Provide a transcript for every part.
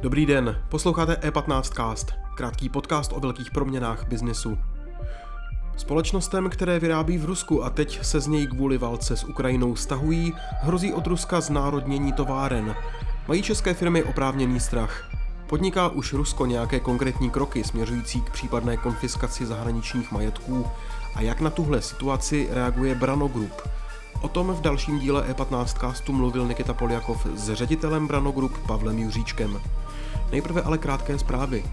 Dobrý den, posloucháte E15 Cast, krátký podcast o velkých proměnách biznesu. Společnostem, které vyrábí v Rusku a teď se z něj kvůli válce s Ukrajinou stahují, hrozí od Ruska znárodnění továren. Mají české firmy oprávněný strach. Podniká už Rusko nějaké konkrétní kroky směřující k případné konfiskaci zahraničních majetků a jak na tuhle situaci reaguje Brano Group? O tom v dalším díle E15 castu mluvil Nikita Poljakov s ředitelem Brano Group Pavlem Juříčkem. Nejprve ale krátké zprávy.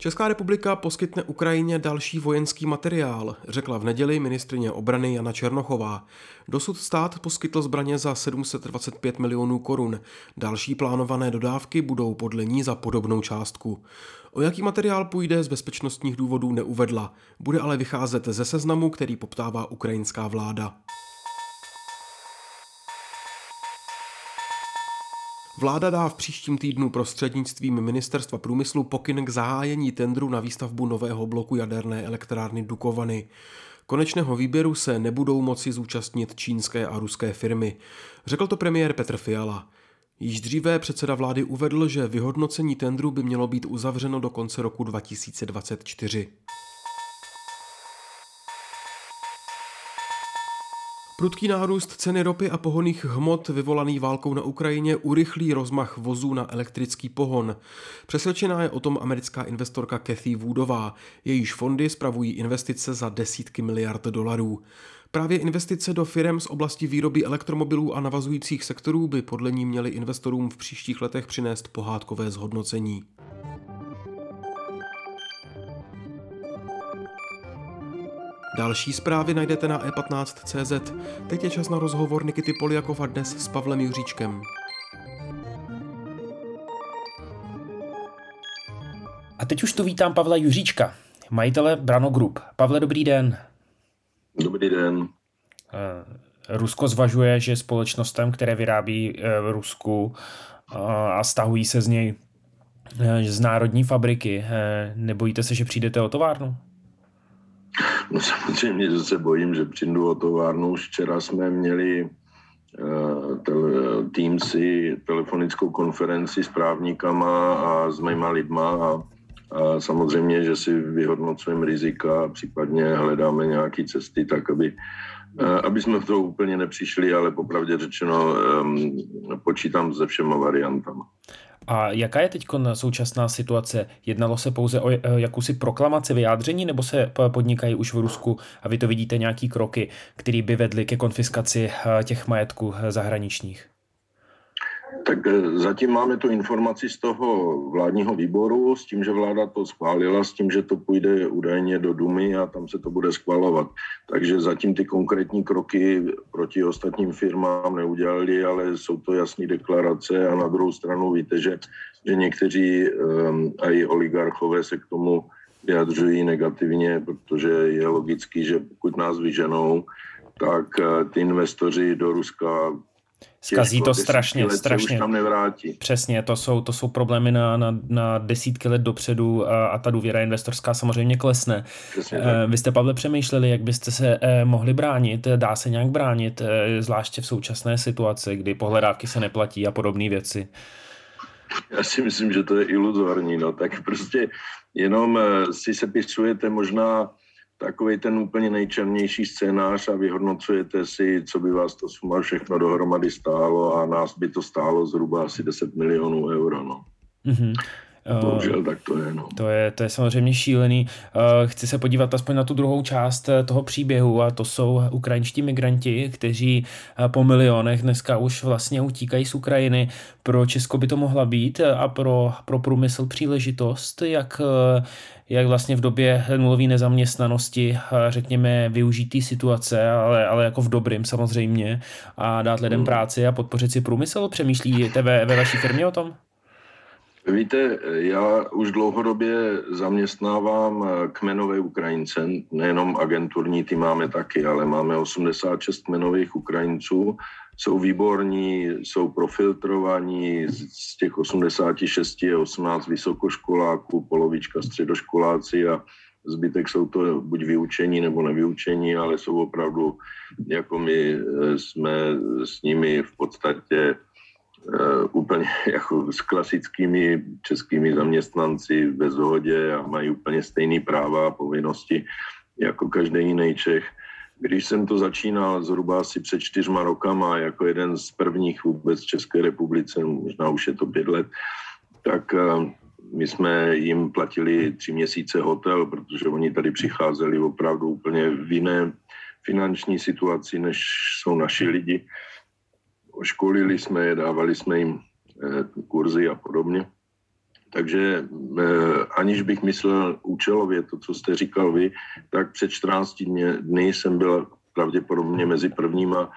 Česká republika poskytne Ukrajině další vojenský materiál, řekla v neděli ministrině obrany Jana Černochová. Dosud stát poskytl zbraně za 725 milionů korun. Další plánované dodávky budou podle ní za podobnou částku. O jaký materiál půjde z bezpečnostních důvodů neuvedla, bude ale vycházet ze seznamu, který poptává ukrajinská vláda. Vláda dá v příštím týdnu prostřednictvím Ministerstva průmyslu pokyn k zahájení tendru na výstavbu nového bloku jaderné elektrárny Dukovany. Konečného výběru se nebudou moci zúčastnit čínské a ruské firmy, řekl to premiér Petr Fiala. Již dříve předseda vlády uvedl, že vyhodnocení tendru by mělo být uzavřeno do konce roku 2024. Prudký nárůst ceny ropy a pohoných hmot vyvolaný válkou na Ukrajině urychlí rozmach vozů na elektrický pohon. Přesvědčená je o tom americká investorka Kathy Woodová. Jejíž fondy spravují investice za desítky miliard dolarů. Právě investice do firm z oblasti výroby elektromobilů a navazujících sektorů by podle ní měly investorům v příštích letech přinést pohádkové zhodnocení. Další zprávy najdete na e15.cz. Teď je čas na rozhovor Nikity Poliakova dnes s Pavlem Juříčkem. A teď už tu vítám Pavla Juříčka, majitele Brano Group. Pavle, dobrý den. Dobrý den. Eh, Rusko zvažuje, že společnostem, které vyrábí eh, v Rusku eh, a stahují se z něj z národní fabriky, nebojíte se, že přijdete o továrnu? No samozřejmě, že se bojím, že přijdu o továrnu. Už včera jsme měli uh, tel, Teamsy, telefonickou konferenci s právníkama a s mýma lidma a, a samozřejmě, že si vyhodnocujeme rizika a případně hledáme nějaké cesty tak, aby uh, aby jsme v toho úplně nepřišli, ale popravdě řečeno um, počítám se všema variantama. A jaká je teď současná situace? Jednalo se pouze o eh, jakousi proklamaci vyjádření, nebo se podnikají už v Rusku a vy to vidíte nějaký kroky, které by vedly ke konfiskaci eh, těch majetků eh, zahraničních? Tak eh, zatím máme tu informaci z toho vládního výboru s tím, že vláda to schválila, s tím, že to půjde údajně do Dumy a tam se to bude schvalovat. Takže zatím ty konkrétní kroky proti ostatním firmám neudělali, ale jsou to jasné deklarace a na druhou stranu víte, že, že někteří um, i oligarchové se k tomu vyjadřují negativně, protože je logický, že pokud nás vyženou, tak eh, ty investoři do Ruska Skazí to strašně, strašně. Už tam nevrátí. Přesně, to jsou, to jsou problémy na, na, na desítky let dopředu a, a ta důvěra investorská samozřejmě klesne. Přesně, e, Vy jste, Pavle, přemýšleli, jak byste se e, mohli bránit, dá se nějak bránit, e, zvláště v současné situaci, kdy pohledávky se neplatí a podobné věci. Já si myslím, že to je iluzorní, no, tak prostě jenom si sepisujete možná takový ten úplně nejčernější scénář a vyhodnocujete si, co by vás to suma všechno dohromady stálo a nás by to stálo zhruba asi 10 milionů euro. No. Mm-hmm. Bohužel tak to je. No. To, je, to je samozřejmě šílený. Eh, chci se podívat aspoň na tu druhou část eh, toho příběhu a to jsou ukrajinští migranti, kteří eh, po milionech dneska už vlastně utíkají z Ukrajiny. Pro Česko by to mohla být a pro, pro průmysl příležitost, jak, jak vlastně v době nulové nezaměstnanosti, řekněme, využít té situace, ale, ale jako v dobrým samozřejmě a dát lidem hmm. práci a podpořit si průmysl. Přemýšlíte ve, ve vaší firmě o tom? Víte, já už dlouhodobě zaměstnávám kmenové Ukrajince, nejenom agenturní ty máme taky, ale máme 86 kmenových Ukrajinců, jsou výborní, jsou profiltrovaní, z těch 86 je 18 vysokoškoláků, polovička středoškoláci a zbytek jsou to buď vyučení nebo nevyučení, ale jsou opravdu, jako my jsme s nimi v podstatě úplně jako s klasickými českými zaměstnanci ve zhodě a mají úplně stejné práva a povinnosti jako každý jiný Čech. Když jsem to začínal zhruba asi před čtyřma rokama jako jeden z prvních vůbec v České republice, možná už je to pět let, tak uh, my jsme jim platili tři měsíce hotel, protože oni tady přicházeli opravdu úplně v jiné finanční situaci, než jsou naši lidi školili jsme je, dávali jsme jim eh, kurzy a podobně. Takže eh, aniž bych myslel účelově to, co jste říkal vy, tak před 14 dny jsem byl pravděpodobně mezi prvníma.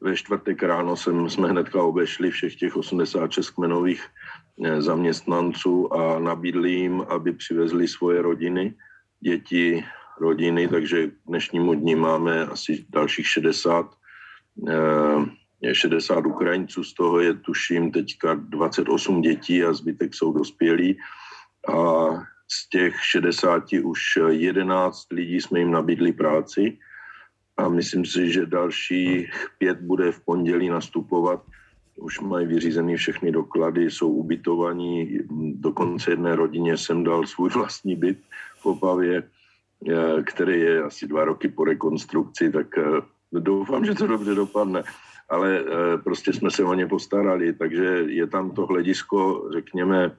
Ve čtvrtek ráno jsem, jsme hnedka obešli všech těch 86 kmenových eh, zaměstnanců a nabídli jim, aby přivezli svoje rodiny, děti, rodiny, takže k dnešnímu dní máme asi dalších 60 je 60 Ukrajinců, z toho je tuším teďka 28 dětí a zbytek jsou dospělí. A z těch 60 už 11 lidí jsme jim nabídli práci a myslím si, že dalších pět bude v pondělí nastupovat. Už mají vyřízený všechny doklady, jsou ubytovaní. Dokonce jedné rodině jsem dal svůj vlastní byt v Opavě, eh, který je asi dva roky po rekonstrukci, tak eh, doufám, že to dobře dopadne ale eh, prostě jsme se o ně postarali, takže je tam to hledisko, řekněme,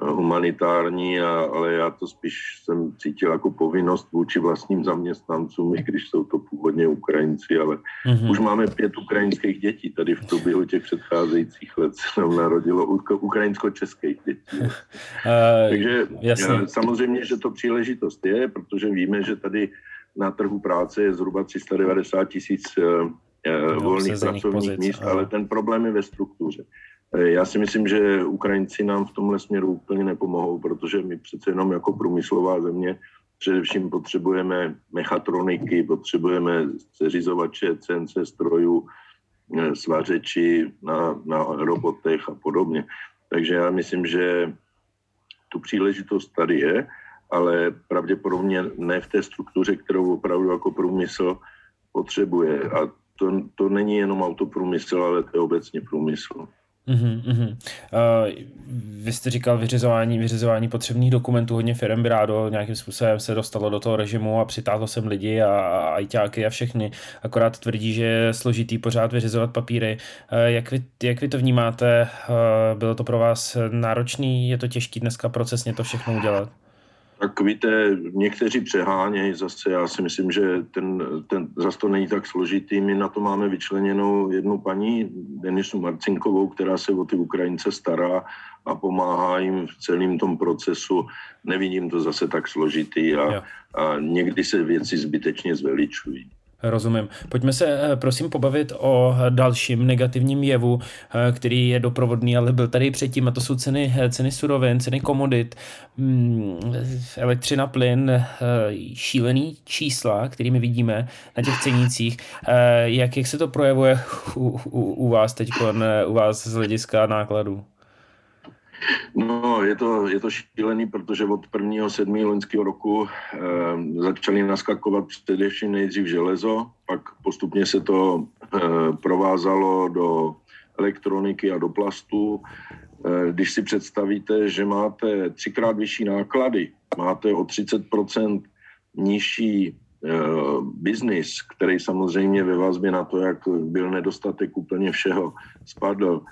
humanitární, a, ale já to spíš jsem cítil jako povinnost vůči vlastním zaměstnancům, i když jsou to původně Ukrajinci, ale mm-hmm. už máme pět ukrajinských dětí. Tady v průběhu těch předcházejících let se nám narodilo ukrajinsko-českých dětí. uh, Takže jasně. Eh, samozřejmě, že to příležitost je, protože víme, že tady na trhu práce je zhruba 390 tisíc Eh, volných pracovních pozic, míst, ale ten problém je ve struktuře. Eh, já si myslím, že Ukrajinci nám v tomhle směru úplně nepomohou, protože my přece jenom jako průmyslová země především potřebujeme mechatroniky, potřebujeme seřizovače, CNC strojů, eh, svařeči na, na robotech a podobně. Takže já myslím, že tu příležitost tady je, ale pravděpodobně ne v té struktuře, kterou opravdu jako průmysl potřebuje. A to, to není jenom autoprůmysl, ale to je obecně průmysl. Uhum, uhum. Uh, vy jste říkal vyřizování, vyřizování potřebných dokumentů, hodně firm by rádo nějakým způsobem se dostalo do toho režimu a přitáhlo sem lidi a, a ajťáky a všechny, akorát tvrdí, že je složitý pořád vyřizovat papíry. Uh, jak, vy, jak vy to vnímáte? Uh, bylo to pro vás náročný? Je to těžký dneska procesně to všechno udělat? Tak víte, někteří přehánějí zase, já si myslím, že ten, ten zase to není tak složitý. My na to máme vyčleněnou jednu paní, Denisu Marcinkovou, která se o ty Ukrajince stará a pomáhá jim v celém tom procesu. Nevidím to zase tak složitý a, a někdy se věci zbytečně zveličují. Rozumím. Pojďme se eh, prosím pobavit o dalším negativním jevu, eh, který je doprovodný, ale byl tady předtím, a to jsou ceny, eh, ceny surovin, ceny komodit, hmm, elektřina, plyn, šílený čísla, kterými vidíme na těch cenících. Jak, jak se to projevuje u, u, u vás teď, u vás z hlediska nákladů? No, je to, je to šílený, protože od 1. 7. loňského roku eh, začaly naskakovat především nejdřív železo, pak postupně se to eh, provázalo do elektroniky a do plastu. Eh, když si představíte, že máte třikrát vyšší náklady, máte o 30% nižší biznis, který samozřejmě ve vazbě na to, jak byl nedostatek úplně všeho, spadl,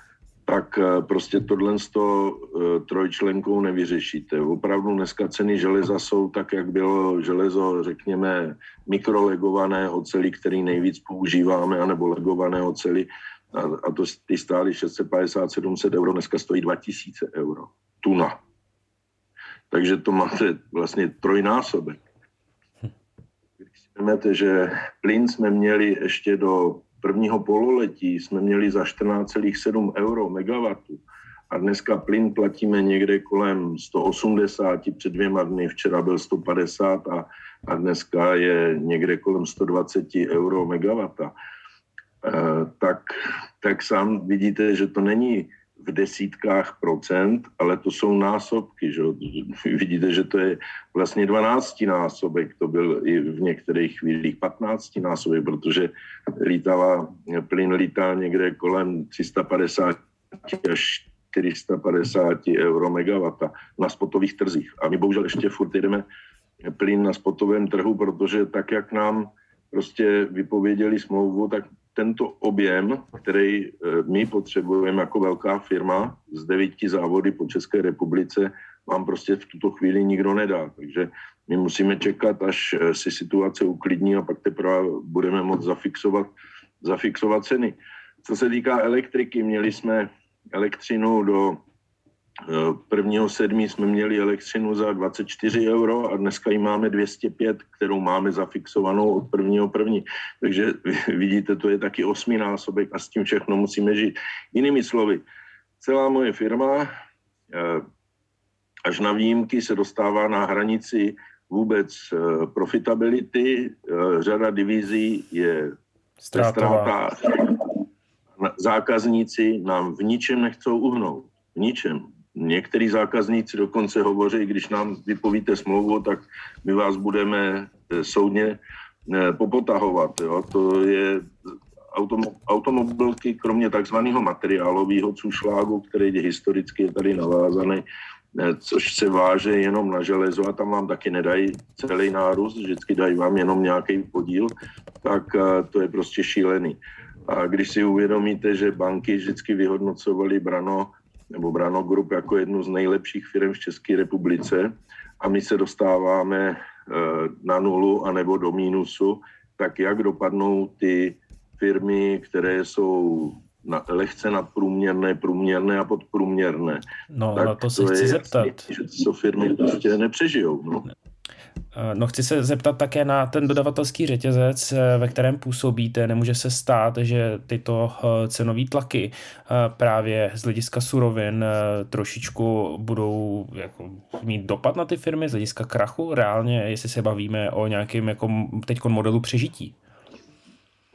tak eh, prostě tohle s to eh, trojčlenkou nevyřešíte. Opravdu dneska ceny železa jsou tak, jak bylo železo, řekněme, mikrolegované oceli, který nejvíc používáme, anebo legované oceli, a, a to ty stály 650-700 euro, dneska stojí 2000 euro. Tuna. Takže to máte vlastně trojnásobek. Když si vezmete, že plyn jsme měli ještě do prvního pololetí jsme měli za 14,7 euro megawatu a dneska plyn platíme někde kolem 180, před dvěma dny, včera byl 150 a, a dneska je někde kolem 120 euro megawata. E, tak, tak sám vidíte, že to není v desítkách procent, ale to jsou násobky. Že? Vidíte, že to je vlastně 12 násobek, to byl i v některých chvílích 15 násobek, protože lítala, plyn lítal někde kolem 350 až 450 euro megawata na spotových trzích. A my bohužel ještě furt jdeme plyn na spotovém trhu, protože tak, jak nám prostě vypověděli smlouvu, tak tento objem, který eh, my potřebujeme jako velká firma z devíti závody po České republice, vám prostě v tuto chvíli nikdo nedá. Takže my musíme čekat, až eh, si situace uklidní a pak teprve budeme moct zafixovat, zafixovat ceny. Co se týká elektriky, měli jsme elektřinu do Prvního sedmí jsme měli elektřinu za 24 euro a dneska ji máme 205, kterou máme zafixovanou od prvního první. Takže vidíte, to je taky osminásobek a s tím všechno musíme žít. Jinými slovy, celá moje firma eh, až na výjimky se dostává na hranici vůbec eh, profitability. Eh, řada divizí je ztráta. Zákazníci nám v ničem nechcou uhnout. V ničem Někteří zákazníci dokonce hovoří, když nám vypovíte smlouvu, tak my vás budeme eh, soudně eh, popotahovat. Jo. To je automobilky, kromě takzvaného materiálového cušlágu, který je historicky je tady navázaný, eh, což se váže jenom na železo a tam vám taky nedají celý nárůst, vždycky dají vám jenom nějaký podíl, tak to je prostě šílený. A když si uvědomíte, že banky vždycky vyhodnocovaly brano nebo Brano Group jako jednu z nejlepších firm v České republice a my se dostáváme eh, na nulu anebo do mínusu, tak jak dopadnou ty firmy, které jsou na, lehce nadprůměrné, průměrné a podprůměrné. No, tak na to se to chci zeptat. Jasný, že to firmy prostě nepřežijou. No. Eh, no chci se zeptat také na ten dodavatelský řetězec, eh, ve kterém působíte. Nemůže se stát, že tyto eh, cenové tlaky právě z hlediska surovin trošičku budou jako mít dopad na ty firmy z hlediska krachu reálně, jestli se bavíme o nějakém jako teď modelu přežití.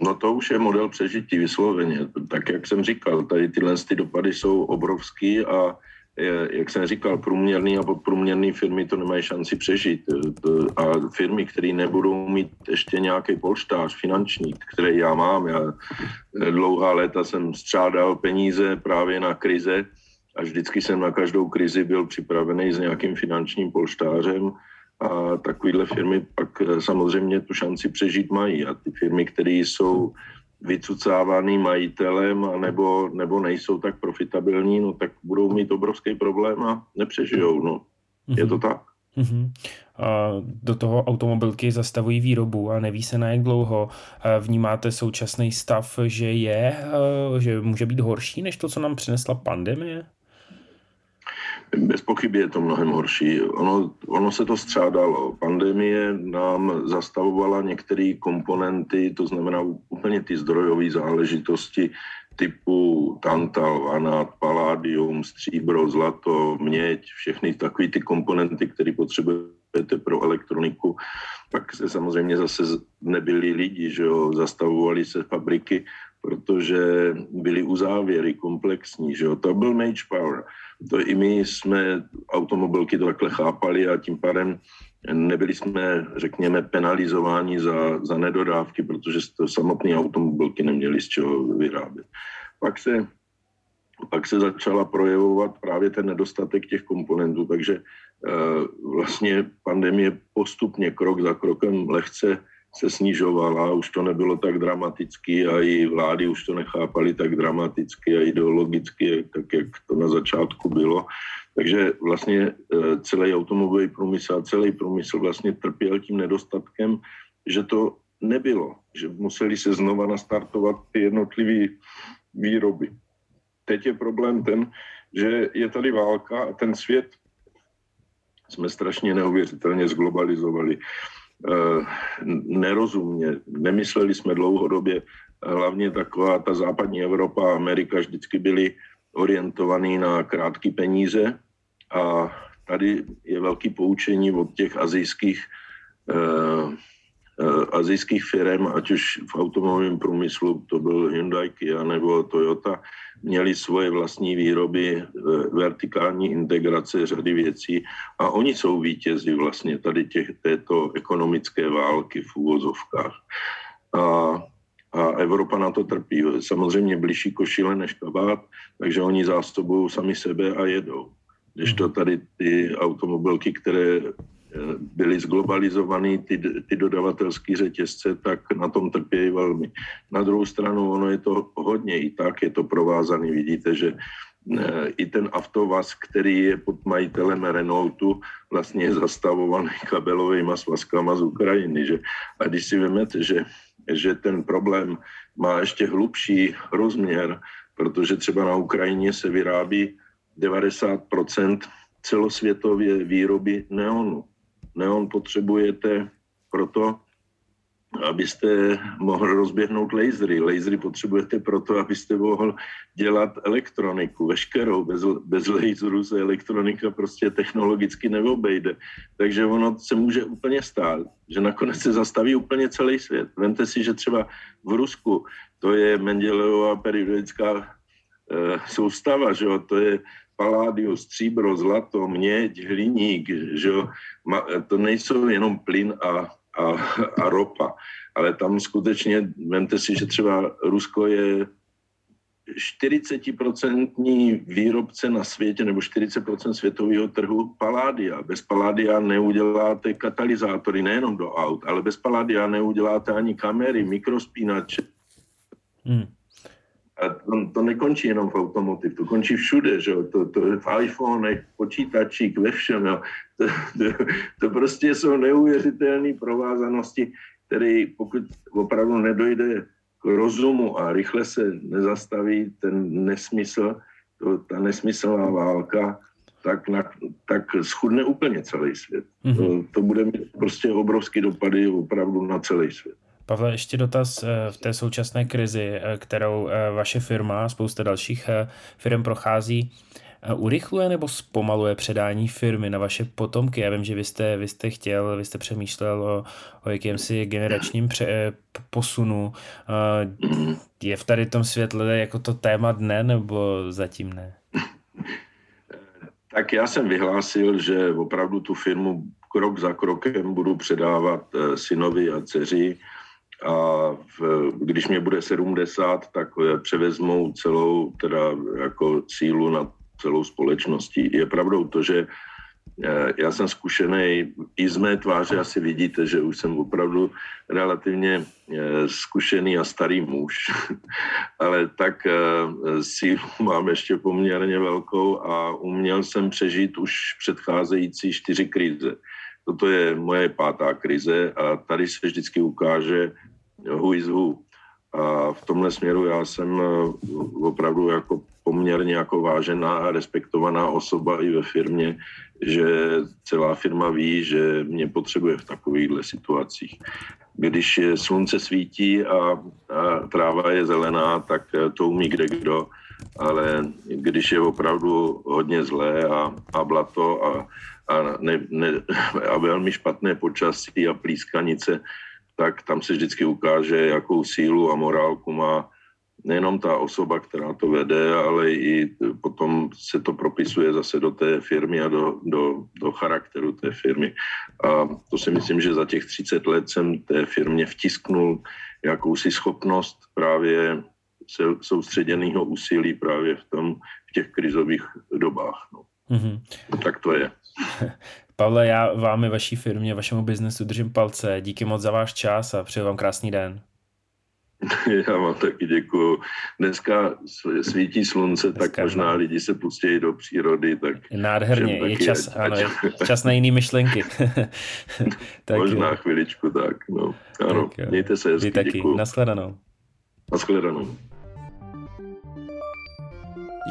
No to už je model přežití vysloveně. Tak jak jsem říkal, tady tyhle ty dopady jsou obrovský a jak jsem říkal, průměrný a podprůměrný firmy to nemají šanci přežít. A firmy, které nebudou mít ještě nějaký polštář finanční, který já mám, já dlouhá léta jsem střádal peníze právě na krize a vždycky jsem na každou krizi byl připravený s nějakým finančním polštářem a takovéhle firmy pak samozřejmě tu šanci přežít mají. A ty firmy, které jsou vycucávaný majitelem nebo, nebo nejsou tak profitabilní, no tak budou mít obrovský problém a nepřežijou. No. Mm-hmm. Je to tak. Mm-hmm. A do toho automobilky zastavují výrobu a neví se na jak dlouho. Vnímáte současný stav, že je, že může být horší než to, co nám přinesla pandemie? Bez pochyby je to mnohem horší. Ono, ono se to střádalo. Pandemie nám zastavovala některé komponenty, to znamená úplně ty zdrojové záležitosti typu tantal, vanát, paládium, stříbro, zlato, měď, všechny takové ty komponenty, které potřebujete pro elektroniku. Pak se samozřejmě zase nebyli lidi, že jo, zastavovali se fabriky, protože byly uzávěry komplexní, že jo. To byl Mage Power to i my jsme automobilky to takhle chápali a tím pádem nebyli jsme, řekněme, penalizováni za, za nedodávky, protože to samotné automobilky neměly z čeho vyrábět. Pak se, pak se začala projevovat právě ten nedostatek těch komponentů, takže uh, vlastně pandemie postupně krok za krokem lehce se snižovala, už to nebylo tak dramaticky a i vlády už to nechápali tak dramaticky a ideologicky, tak jak to na začátku bylo. Takže vlastně e, celý automobilový průmysl a celý průmysl vlastně trpěl tím nedostatkem, že to nebylo, že museli se znova nastartovat ty jednotlivé výroby. Teď je problém ten, že je tady válka a ten svět jsme strašně neuvěřitelně zglobalizovali. Eh, nerozumně. Nemysleli jsme dlouhodobě, hlavně taková ta západní Evropa a Amerika vždycky byly orientovaný na krátké peníze a tady je velký poučení od těch azijských eh, azijských firm, ať už v automobilovém průmyslu, to byl Hyundai, Kia nebo Toyota, měli svoje vlastní výroby, vertikální integrace řady věcí a oni jsou vítězi vlastně tady těch, této ekonomické války v úvozovkách. A, a Evropa na to trpí. Samozřejmě blížší košile než kabát, takže oni zásobují sami sebe a jedou. Když to tady ty automobilky, které byly zglobalizovaný ty, ty dodavatelské řetězce, tak na tom trpějí velmi. Na druhou stranu ono je to hodně i tak, je to provázaný. Vidíte, že eh, i ten Avtovaz, který je pod majitelem Renaultu, vlastně je zastavovaný kabelovými svazkama z Ukrajiny. Že? A když si vezmete, že, že ten problém má ještě hlubší rozměr, protože třeba na Ukrajině se vyrábí 90% celosvětově výroby neonu neon potřebujete proto, abyste mohl rozběhnout lasery. Lasery potřebujete proto, abyste mohl dělat elektroniku, veškerou. Bez, bez laseru se elektronika prostě technologicky neobejde. Takže ono se může úplně stát, že nakonec se zastaví úplně celý svět. Vemte si, že třeba v Rusku to je Mendeleová periodická e, soustava, že jo? to je paládio, stříbro, zlato, měď, hliník, že to nejsou jenom plyn a, a, a ropa, ale tam skutečně, vemte si, že třeba Rusko je 40% výrobce na světě nebo 40% světového trhu paládia. Bez paládia neuděláte katalyzátory nejenom do aut, ale bez paládia neuděláte ani kamery, mikrospínače. Hmm. A to, to nekončí jenom v automotiv, to končí všude, že jo? To, to v iPhonech, počítačích, ve všem. Jo? To, to, to prostě jsou neuvěřitelné provázanosti, které pokud opravdu nedojde k rozumu a rychle se nezastaví ten nesmysl, to, ta nesmyslná válka, tak, na, tak schudne úplně celý svět. Mm-hmm. To, to bude mít prostě obrovský dopady opravdu na celý svět. Pavle, ještě dotaz eh, v té současné krizi, eh, kterou eh, vaše firma a spousta dalších firm prochází. Urychluje nebo zpomaluje předání firmy na vaše potomky? Já vím, že vy jste, vy jste chtěl, vy jste přemýšlel o, o jakýmsi generačním pře, posunu. Je v tady tom světle jako to téma dne nebo zatím ne? Tak já jsem vyhlásil, že opravdu tu firmu krok za krokem budu předávat synovi a dceři a v, když mě bude 70, tak eh, převezmou celou teda jako sílu na celou společností. Je pravdou to, že eh, já jsem zkušený, i z mé tváře asi vidíte, že už jsem opravdu relativně eh, zkušený a starý muž, ale tak sílu mám ještě poměrně velkou a uměl jsem přežít už předcházející čtyři krize. Toto je moje pátá krize a tady se vždycky ukáže, who is who. A v tomhle směru já jsem eh, opravdu jako poměrně jako vážená a respektovaná osoba i ve firmě, že celá firma ví, že mě potřebuje v takovýchhle situacích. Když je slunce svítí a, a tráva je zelená, tak eh, to umí kde kdo, ale když je opravdu hodně zlé a, a blato a, a, ne, ne, a velmi špatné počasí a plískanice, tak tam se vždycky ukáže, jakou sílu a morálku má nejenom ta osoba, která to vede, ale i potom se to propisuje zase do té firmy a do, do, do charakteru té firmy. A to si myslím, že za těch 30 let jsem té firmě vtisknul jakousi schopnost právě soustředěného úsilí právě v, tom, v těch krizových dobách. No. Mm-hmm. Tak to je. Pavle, já vám i vaší firmě, vašemu biznesu držím palce. Díky moc za váš čas a přeju vám krásný den. Já vám taky děkuju. Dneska svítí slunce, Dneska, tak možná no. lidi se pustí do přírody. Tak Nádherně, je čas, ať, ano, je čas na jiný myšlenky. tak, možná chviličku, tak no. Ano, tak, mějte se hezky, taky. děkuju. Nashledanou. Nashledanou.